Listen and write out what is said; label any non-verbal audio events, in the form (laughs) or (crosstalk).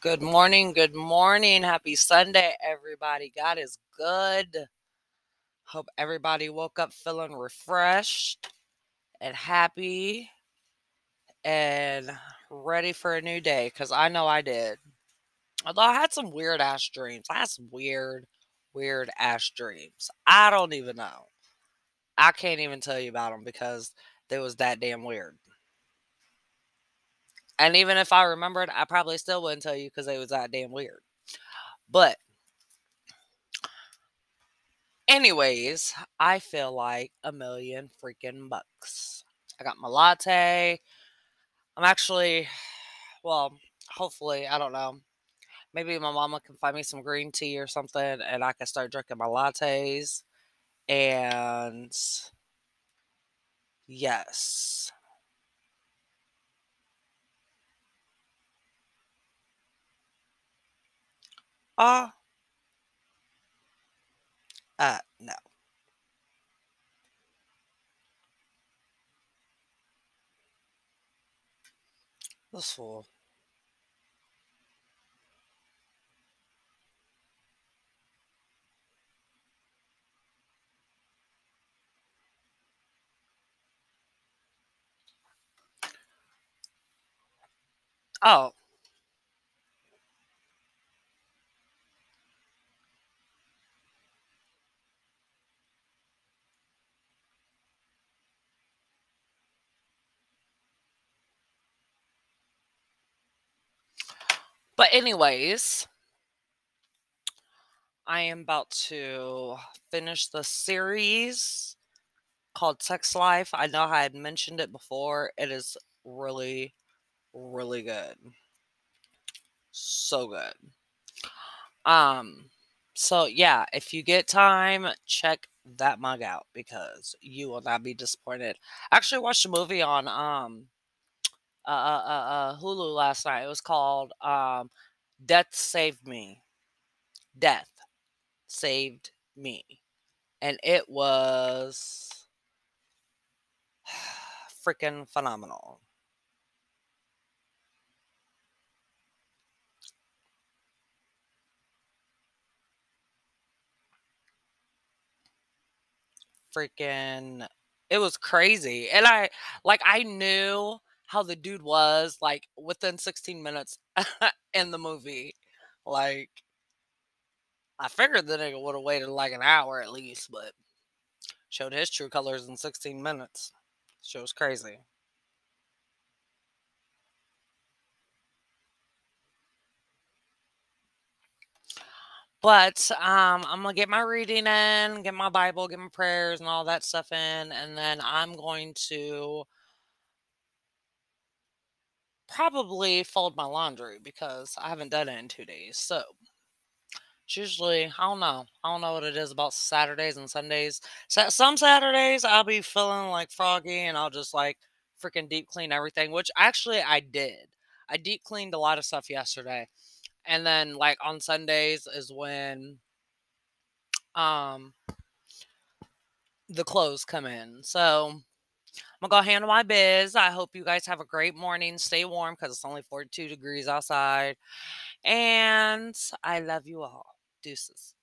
Good morning. Good morning. Happy Sunday, everybody. God is good. Hope everybody woke up feeling refreshed and happy and ready for a new day because I know I did. Although I had some weird ass dreams. I had some weird, weird ass dreams. I don't even know. I can't even tell you about them because they was that damn weird. And even if I remembered, I probably still wouldn't tell you because it was that damn weird. But, anyways, I feel like a million freaking bucks. I got my latte. I'm actually, well, hopefully, I don't know. Maybe my mama can find me some green tea or something and I can start drinking my lattes. And yes, Uh, uh, no. This fool. Oh, but anyways, I am about to finish the series called Sex Life. I know I had mentioned it before. It is really, really good. So good. Um, so yeah, if you get time, check that mug out because you will not be disappointed. I actually watched a movie on um uh, uh, uh, Hulu last night. It was called um Death Saved Me. Death saved me. And it was (sighs) freaking phenomenal. Freaking it was crazy. And I like I knew how the dude was like within 16 minutes (laughs) in the movie. Like I figured the nigga would have waited like an hour at least, but showed his true colors in 16 minutes. Show's crazy. But um, I'm gonna get my reading in, get my Bible, get my prayers and all that stuff in, and then I'm going to probably fold my laundry because I haven't done it in two days. So it's usually I don't know. I don't know what it is about Saturdays and Sundays. So, some Saturdays I'll be feeling like froggy and I'll just like freaking deep clean everything, which actually I did. I deep cleaned a lot of stuff yesterday. And then like on Sundays is when um the clothes come in. So I'm gonna go handle my biz. I hope you guys have a great morning. Stay warm because it's only 42 degrees outside. And I love you all. Deuces.